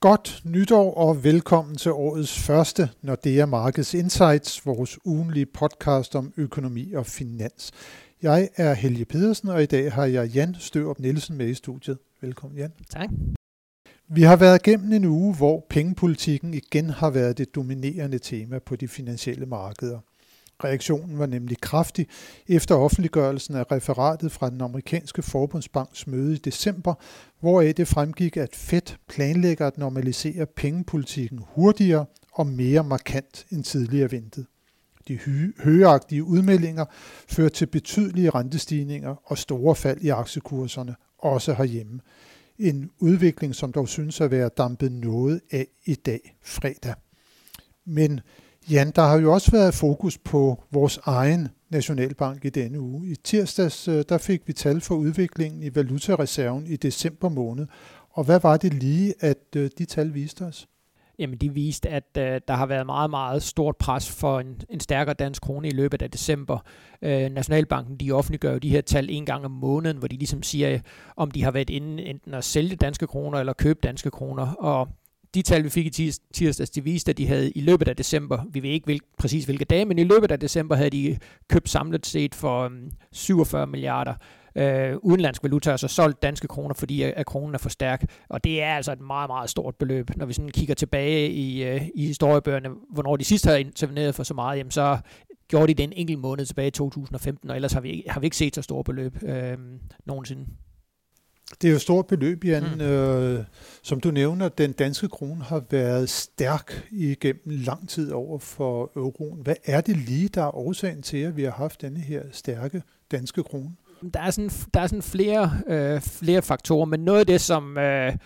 Godt nytår og velkommen til årets første Nordea Markets Insights, vores ugenlige podcast om økonomi og finans. Jeg er Helge Pedersen, og i dag har jeg Jan Størup Nielsen med i studiet. Velkommen Jan. Tak. Vi har været igennem en uge, hvor pengepolitikken igen har været det dominerende tema på de finansielle markeder. Reaktionen var nemlig kraftig efter offentliggørelsen af referatet fra den amerikanske forbundsbanks møde i december, hvoraf det fremgik, at Fed planlægger at normalisere pengepolitikken hurtigere og mere markant end tidligere ventet. De højagtige udmeldinger fører til betydelige rentestigninger og store fald i aktiekurserne, også herhjemme. En udvikling, som dog synes at være dampet noget af i dag fredag. Men Jan, der har jo også været fokus på vores egen nationalbank i denne uge. I tirsdags øh, der fik vi tal for udviklingen i valutareserven i december måned. Og hvad var det lige, at øh, de tal viste os? Jamen, de viste, at øh, der har været meget, meget stort pres for en, en stærkere dansk krone i løbet af december. Øh, Nationalbanken, de offentliggør jo de her tal en gang om måneden, hvor de ligesom siger, om de har været inde enten at sælge danske kroner eller købe danske kroner. Og de tal, vi fik i tirs, tirsdags, de viste, at de havde i løbet af december, vi ved ikke hvil, præcis hvilke dage, men i løbet af december havde de købt samlet set for øhm, um, 47 milliarder øh, udenlandsk valuta, altså solgt danske kroner, fordi at, at kronen er for stærk. Og det er altså et meget, meget stort beløb. Når vi sådan kigger tilbage i, øh, i historiebøgerne, hvornår de sidst har interveneret for så meget, jamen så gjorde de den enkelt måned tilbage i 2015, og ellers har vi, har vi ikke set så stort beløb øh, nogensinde. Det er jo et stort beløb, Jan. Mm. Øh, som du nævner, den danske krone har været stærk igennem lang tid over for euroen. Hvad er det lige, der er årsagen til, at vi har haft denne her stærke danske krone? Der er sådan, der er sådan flere, øh, flere faktorer, men noget af det, som øh,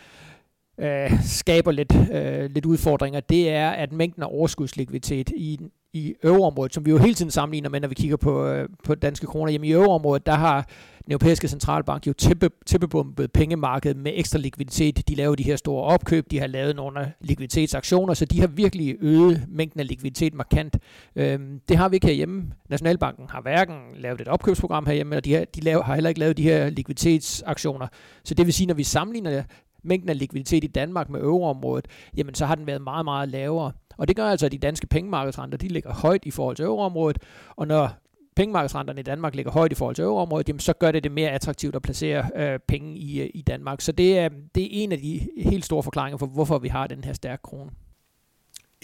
øh, skaber lidt, øh, lidt udfordringer, det er, at mængden af overskudslikviditet i, i øvreområdet, som vi jo hele tiden sammenligner med, når vi kigger på, øh, på danske kroner, jamen i øvreområdet, der har den europæiske centralbank jo tæppe, tippebumpet pengemarkedet med ekstra likviditet. De laver de her store opkøb, de har lavet nogle likviditetsaktioner, så de har virkelig øget mængden af likviditet markant. Øhm, det har vi ikke herhjemme. Nationalbanken har hverken lavet et opkøbsprogram herhjemme, eller de, har, de laver, har heller ikke lavet de her likviditetsaktioner. Så det vil sige, når vi sammenligner mængden af likviditet i Danmark med euroområdet, jamen så har den været meget, meget lavere. Og det gør altså, at de danske pengemarkedsrenter, de ligger højt i forhold til euroområdet, og når pengemarkedsrenterne i Danmark ligger højt i forhold til euroområdet, jamen så gør det det mere attraktivt at placere øh, penge i, øh, i Danmark. Så det er, det er en af de helt store forklaringer for, hvorfor vi har den her stærke krone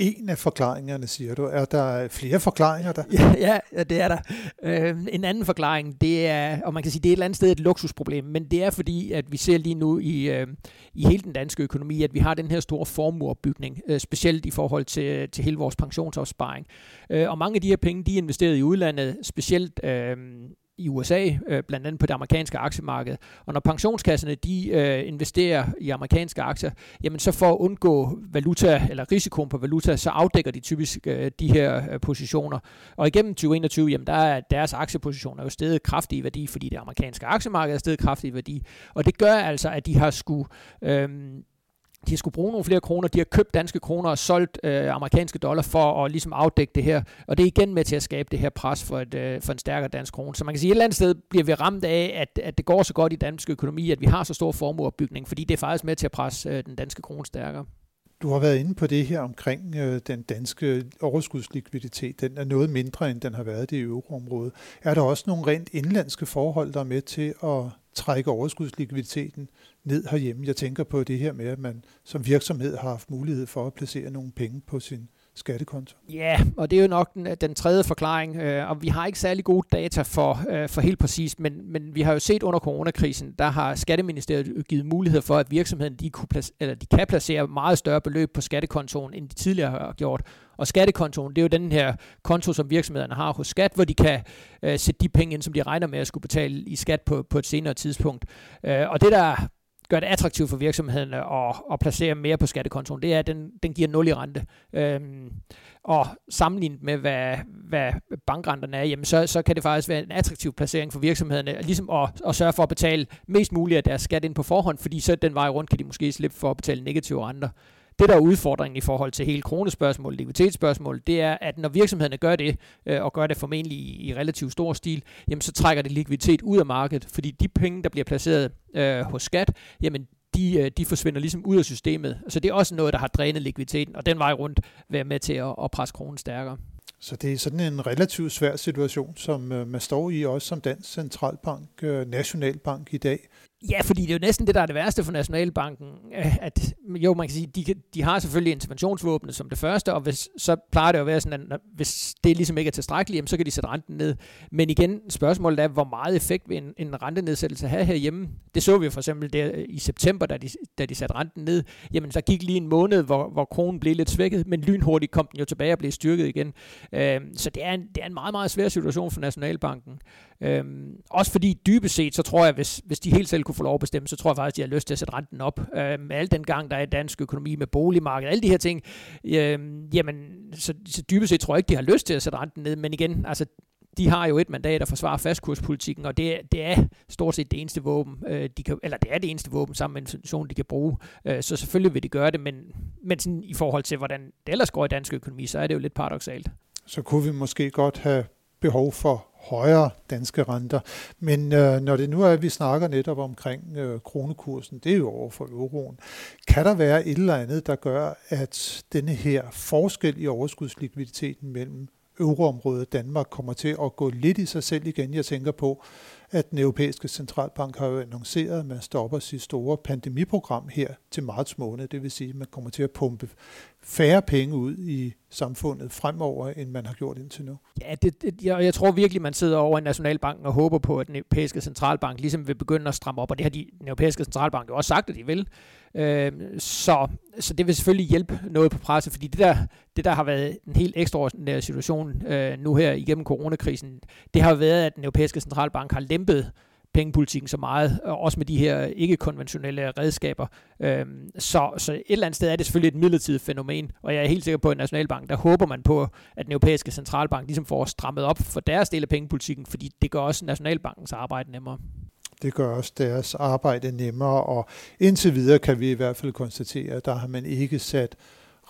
en af forklaringerne, siger du. Er der flere forklaringer der? Ja, ja det er der. Øh, en anden forklaring, det er, og man kan sige, det er et eller andet sted et luksusproblem, men det er fordi, at vi ser lige nu i, øh, i hele den danske økonomi, at vi har den her store formueopbygning, øh, specielt i forhold til, til hele vores pensionsopsparing. Øh, og mange af de her penge, de er investeret i udlandet, specielt øh, i USA, øh, blandt andet på det amerikanske aktiemarked. Og når pensionskasserne de øh, investerer i amerikanske aktier, jamen så for at undgå valuta eller risikoen på valuta, så afdækker de typisk øh, de her øh, positioner. Og igennem 2021, jamen der er deres aktiepositioner jo steget kraftigt i værdi, fordi det amerikanske aktiemarked er steget kraftigt i værdi. Og det gør altså, at de har skulle øh, de har skulle bruge nogle flere kroner, de har købt danske kroner og solgt øh, amerikanske dollar for at ligesom afdække det her, og det er igen med til at skabe det her pres for, et, øh, for en stærkere dansk krone. Så man kan sige, at et eller andet sted bliver vi ramt af, at, at det går så godt i dansk økonomi, at vi har så stor formueopbygning, fordi det er faktisk med til at presse øh, den danske krone stærkere. Du har været inde på det her omkring øh, den danske overskudslikviditet. Den er noget mindre, end den har været i euroområdet. Er der også nogle rent indlandske forhold, der er med til at trække overskudslikviditeten ned herhjemme? Jeg tænker på det her med, at man som virksomhed har haft mulighed for at placere nogle penge på sin skattekonto. Ja, og det er jo nok den, øh, den tredje forklaring, øh, og vi har ikke særlig gode data for, øh, for helt præcist, men, men vi har jo set under coronakrisen, der har Skatteministeriet givet mulighed for, at virksomheden de, kunne place, eller de kan placere meget større beløb på skattekontoen, end de tidligere har gjort. Og skattekontoen, det er jo den her konto, som virksomhederne har hos skat, hvor de kan øh, sætte de penge ind, som de regner med at skulle betale i skat på, på et senere tidspunkt. Øh, og det der gør det attraktivt for virksomhederne at, at placere mere på skattekontoen, det er, at den, den giver 0 i rente. Øhm, og sammenlignet med, hvad, hvad bankrenterne er, jamen så, så kan det faktisk være en attraktiv placering for virksomhederne, ligesom at, at sørge for at betale mest muligt af deres skat ind på forhånd, fordi så den vej rundt kan de måske slippe for at betale negative renter. Det, der er udfordringen i forhold til hele kronespørgsmålet, likviditetsspørgsmålet, det er, at når virksomhederne gør det, øh, og gør det formentlig i, i relativt stor stil, jamen så trækker det likviditet ud af markedet, fordi de penge, der bliver placeret øh, hos skat, jamen de øh, de, forsvinder ligesom ud af systemet. Så det er også noget, der har drænet likviditeten, og den vej rundt være med til at, at presse kronen stærkere. Så det er sådan en relativt svær situation, som øh, man står i også som dansk centralbank, øh, nationalbank i dag. Ja, fordi det er jo næsten det, der er det værste for Nationalbanken, øh, at jo, man kan sige, de, de har selvfølgelig interventionsvåbnet som det første, og hvis, så plejer det jo at være sådan, at hvis det ligesom ikke er tilstrækkeligt, jamen, så kan de sætte renten ned. Men igen, spørgsmålet er, hvor meget effekt vil en, en rentenedsættelse have herhjemme? Det så vi jo for eksempel der i september, da de, da de satte renten ned. Jamen, så gik lige en måned, hvor, hvor kronen blev lidt svækket, men lynhurtigt kom den jo tilbage og blev styrket igen. Øh, så det er, en, det er en meget, meget svær situation for Nationalbanken. Øh, også fordi dybest set, så tror jeg, hvis, hvis de helt selv kunne få lov at bestemme, så tror jeg faktisk, de har lyst til at sætte renten op. Øh, med al den gang, der er i dansk økonomi med boligmarkedet, alle de her ting, øh, jamen, så, så dybest set tror jeg ikke, de har lyst til at sætte renten ned. Men igen, altså, de har jo et mandat at forsvare fastkurspolitikken, og det, det er stort set det eneste våben, øh, de kan, eller det er det eneste våben sammen med inflation, de kan bruge. Øh, så selvfølgelig vil de gøre det, men, men sådan, i forhold til, hvordan det ellers går i dansk økonomi, så er det jo lidt paradoxalt. Så kunne vi måske godt have behov for højere danske renter. Men øh, når det nu er, at vi snakker netop omkring øh, kronekursen, det er jo over for euroen, kan der være et eller andet, der gør, at denne her forskel i overskudslikviditeten mellem euroområdet og Danmark kommer til at gå lidt i sig selv igen. Jeg tænker på, at den europæiske centralbank har jo annonceret, at man stopper sit store pandemiprogram her til marts måned. Det vil sige, at man kommer til at pumpe færre penge ud i samfundet fremover, end man har gjort indtil nu. Ja, det, det, jeg, jeg tror virkelig, man sidder over i Nationalbanken og håber på, at den europæiske centralbank ligesom vil begynde at stramme op, og det har de, den europæiske centralbank jo også sagt, at de vil. Øh, så, så det vil selvfølgelig hjælpe noget på presset, fordi det der, det der har været en helt ekstraordinær situation øh, nu her igennem coronakrisen, det har været, at den europæiske centralbank har lempet pengepolitikken så meget, og også med de her ikke-konventionelle redskaber. Øhm, så, så et eller andet sted er det selvfølgelig et midlertidigt fænomen, og jeg er helt sikker på, at Nationalbanken, der håber man på, at den europæiske centralbank ligesom får strammet op for deres del af pengepolitikken, fordi det gør også Nationalbankens arbejde nemmere. Det gør også deres arbejde nemmere, og indtil videre kan vi i hvert fald konstatere, at der har man ikke sat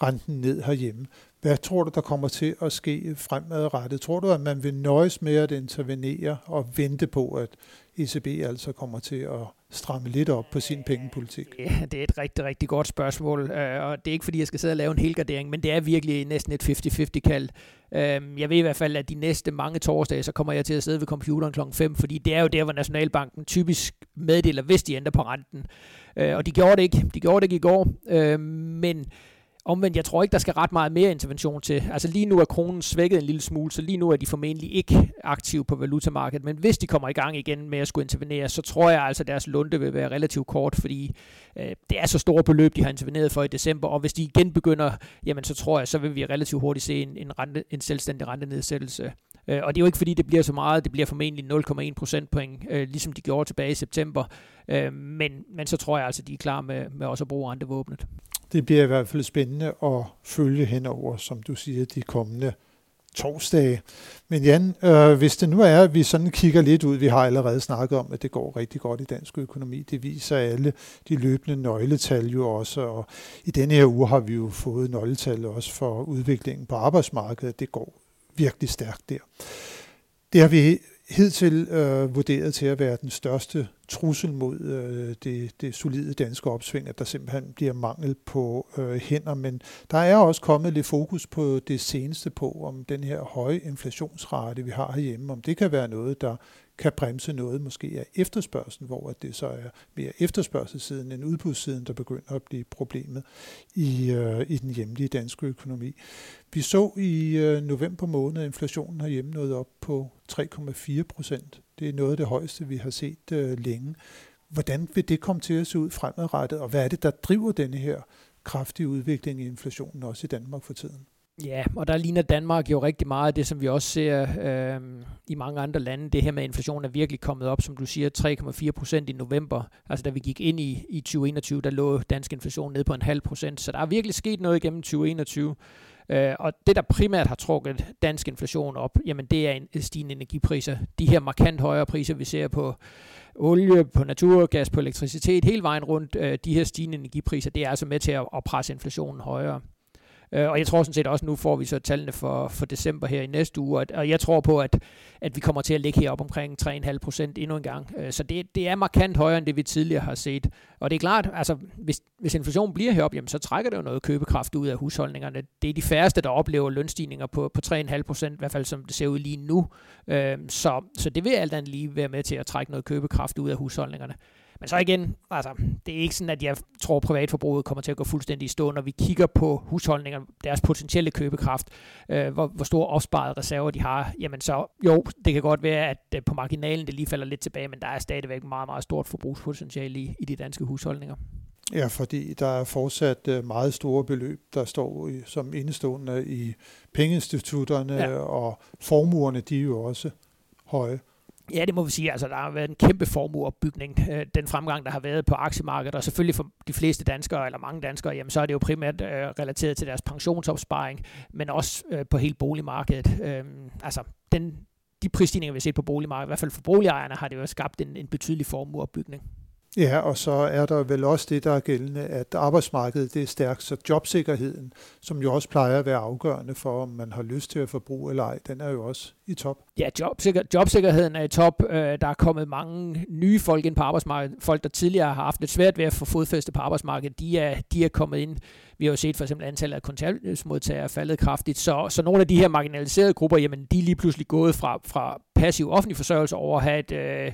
renten ned herhjemme. Hvad tror du, der kommer til at ske fremadrettet? Tror du, at man vil nøjes med at intervenere og vente på, at ECB altså kommer til at stramme lidt op på sin pengepolitik? Ja, det er et rigtig, rigtig godt spørgsmål, øh, og det er ikke fordi, jeg skal sidde og lave en helgardering, men det er virkelig næsten et 50-50 kald. Øhm, jeg ved i hvert fald, at de næste mange torsdage, så kommer jeg til at sidde ved computeren klokken 5, fordi det er jo der, hvor Nationalbanken typisk meddeler, hvis de ændrer på renten. Øh, og de gjorde det ikke. De gjorde det ikke i går, øhm, men Omvendt, jeg tror ikke, der skal ret meget mere intervention til. Altså lige nu er kronen svækket en lille smule, så lige nu er de formentlig ikke aktive på valutamarkedet. Men hvis de kommer i gang igen med at skulle intervenere, så tror jeg altså, at deres lunde vil være relativt kort, fordi øh, det er så store beløb, de har interveneret for i december. Og hvis de igen begynder, jamen så tror jeg, så vil vi relativt hurtigt se en, en, rente, en selvstændig rentenedsættelse. Øh, og det er jo ikke fordi, det bliver så meget. Det bliver formentlig 0,1 procentpoint, øh, ligesom de gjorde tilbage i september. Øh, men, men så tror jeg altså, de er klar med, med også at bruge rentevåbnet det bliver i hvert fald spændende at følge henover, som du siger, de kommende torsdage. Men Jan, øh, hvis det nu er, at vi sådan kigger lidt ud, vi har allerede snakket om, at det går rigtig godt i dansk økonomi. Det viser alle de løbende nøgletal jo også, og i denne her uge har vi jo fået nøgletal også for udviklingen på arbejdsmarkedet. Det går virkelig stærkt der. Det har vi hidtil øh, vurderet til at være den største trussel mod øh, det, det solide danske opsving, at der simpelthen bliver mangel på øh, hænder. Men der er også kommet lidt fokus på det seneste på, om den her høje inflationsrate, vi har herhjemme, om det kan være noget, der kan bremse noget måske af efterspørgselen, hvor det så er mere efterspørgselssiden end udbudssiden, der begynder at blive problemet i, øh, i den hjemlige danske økonomi. Vi så i øh, november måned, at inflationen herhjemme nåede op på 3,4 procent. Det er noget af det højeste, vi har set øh, længe. Hvordan vil det komme til at se ud fremadrettet, og hvad er det, der driver denne her kraftige udvikling i inflationen også i Danmark for tiden? Ja, og der ligner Danmark jo rigtig meget af det, som vi også ser øh, i mange andre lande. Det her med inflationen er virkelig kommet op, som du siger, 3,4 procent i november. Altså da vi gik ind i, i 2021, der lå dansk inflation ned på en halv procent. Så der er virkelig sket noget igennem 2021. Øh, og det, der primært har trukket dansk inflation op, jamen det er en øh, stigende energipriser. De her markant højere priser, vi ser på olie, på naturgas, på elektricitet, hele vejen rundt, øh, de her stigende energipriser, det er altså med til at, at presse inflationen højere. Øh, og jeg tror sådan set også, nu får vi så tallene for, for december her i næste uge, og jeg tror på, at, at vi kommer til at ligge herop omkring 3,5 procent endnu en gang. Øh, så det, det er markant højere, end det vi tidligere har set. Og det er klart, altså hvis, hvis inflationen bliver herop, jamen, så trækker det jo noget købekraft ud af husholdningerne. Det er de færreste, der oplever lønstigninger på, på 3,5 procent, i hvert fald som det ser ud lige nu. Øh, så, så det vil alt andet lige være med til at trække noget købekraft ud af husholdningerne. Men så igen, altså, det er ikke sådan, at jeg tror, at privatforbruget kommer til at gå fuldstændig i stå, når vi kigger på husholdninger, deres potentielle købekraft, øh, hvor, hvor store opsparede reserver de har, jamen så jo, det kan godt være, at øh, på marginalen det lige falder lidt tilbage, men der er stadigvæk meget, meget stort forbrugspotentiale i, i de danske husholdninger. Ja, fordi der er fortsat øh, meget store beløb, der står som indestående i pengeinstitutterne, ja. og formuerne, de er jo også høje. Ja, det må vi sige. Altså, der har været en kæmpe formueopbygning. Øh, den fremgang, der har været på aktiemarkedet, og selvfølgelig for de fleste danskere, eller mange danskere, jamen, så er det jo primært øh, relateret til deres pensionsopsparing, men også øh, på hele boligmarkedet. Øh, altså, den, de prisstigninger, vi har set på boligmarkedet, i hvert fald for boligejerne, har det jo skabt en, en betydelig formueopbygning. Ja, og så er der vel også det, der er gældende, at arbejdsmarkedet det er stærkt, så jobsikkerheden, som jo også plejer at være afgørende for, om man har lyst til at forbruge eller ej, den er jo også i top. Ja, jobsikker, jobsikkerheden er i top. Øh, der er kommet mange nye folk ind på arbejdsmarkedet. Folk, der tidligere har haft lidt svært ved at få fodfæste på arbejdsmarkedet, de er, de er kommet ind. Vi har jo set for eksempel antallet af kontanthjælpsmodtagere faldet kraftigt, så, så nogle af de her marginaliserede grupper, jamen, de er lige pludselig gået fra, fra passiv offentlig forsørgelse over at have et... Øh,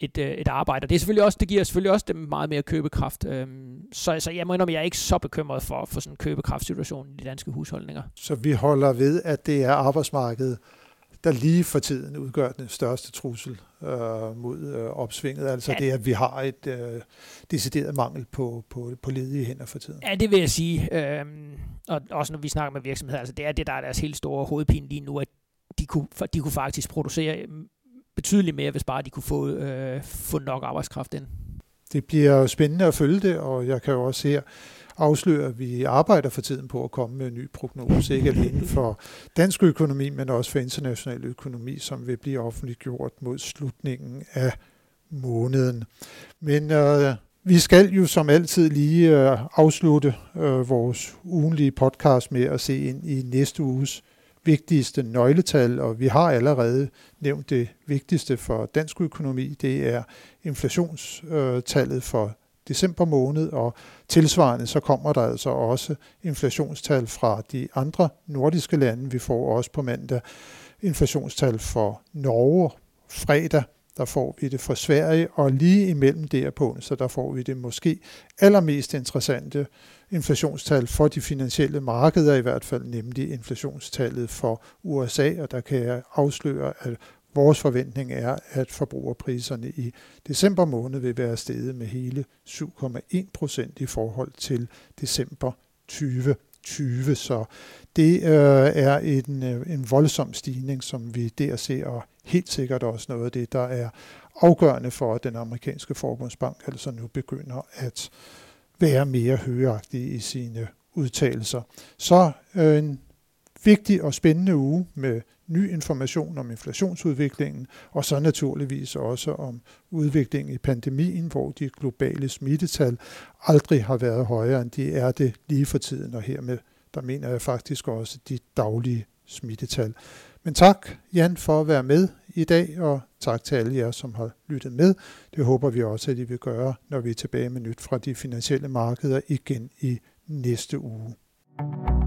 et, øh, et arbejde. Og det, er selvfølgelig også, det giver selvfølgelig også dem meget mere købekraft. Øhm, så, så jeg må indrømme, jeg er ikke så bekymret for, for sådan en købekraftsituation i de danske husholdninger. Så vi holder ved, at det er arbejdsmarkedet, der lige for tiden udgør den største trussel øh, mod øh, opsvinget. Altså ja. det, at vi har et øh, decideret mangel på, på, på ledige hænder for tiden. Ja, det vil jeg sige. Øhm, og også når vi snakker med virksomheder, altså det er det, der er deres helt store hovedpine lige nu, at de kunne, de kunne faktisk producere betydeligt mere, hvis bare de kunne få, øh, få nok arbejdskraft ind. Det bliver spændende at følge det, og jeg kan jo også her afsløre, at vi arbejder for tiden på at komme med en ny prognose, ikke alene for dansk økonomi, men også for international økonomi, som vil blive offentliggjort mod slutningen af måneden. Men øh, vi skal jo som altid lige øh, afslutte øh, vores ugenlige podcast med at se ind i næste uges vigtigste nøgletal, og vi har allerede nævnt det vigtigste for dansk økonomi, det er inflationstallet for december måned, og tilsvarende så kommer der altså også inflationstal fra de andre nordiske lande. Vi får også på mandag inflationstal for Norge fredag, der får vi det fra Sverige, og lige imellem derpå, så der får vi det måske allermest interessante inflationstal for de finansielle markeder i hvert fald, nemlig inflationstallet for USA, og der kan jeg afsløre, at vores forventning er, at forbrugerpriserne i december måned vil være steget med hele 7,1 procent i forhold til december 20. 2020. Så det øh, er en, øh, en voldsom stigning, som vi der ser, og helt sikkert også noget af det, der er afgørende for, at den amerikanske forbundsbank altså nu begynder at være mere højagtig i sine udtalelser. Så øh, en vigtig og spændende uge med ny information om inflationsudviklingen, og så naturligvis også om udviklingen i pandemien, hvor de globale smittetal aldrig har været højere, end de er det lige for tiden, og hermed der mener jeg faktisk også de daglige smittetal. Men tak, Jan, for at være med i dag, og tak til alle jer, som har lyttet med. Det håber vi også, at I vil gøre, når vi er tilbage med nyt fra de finansielle markeder igen i næste uge. thank you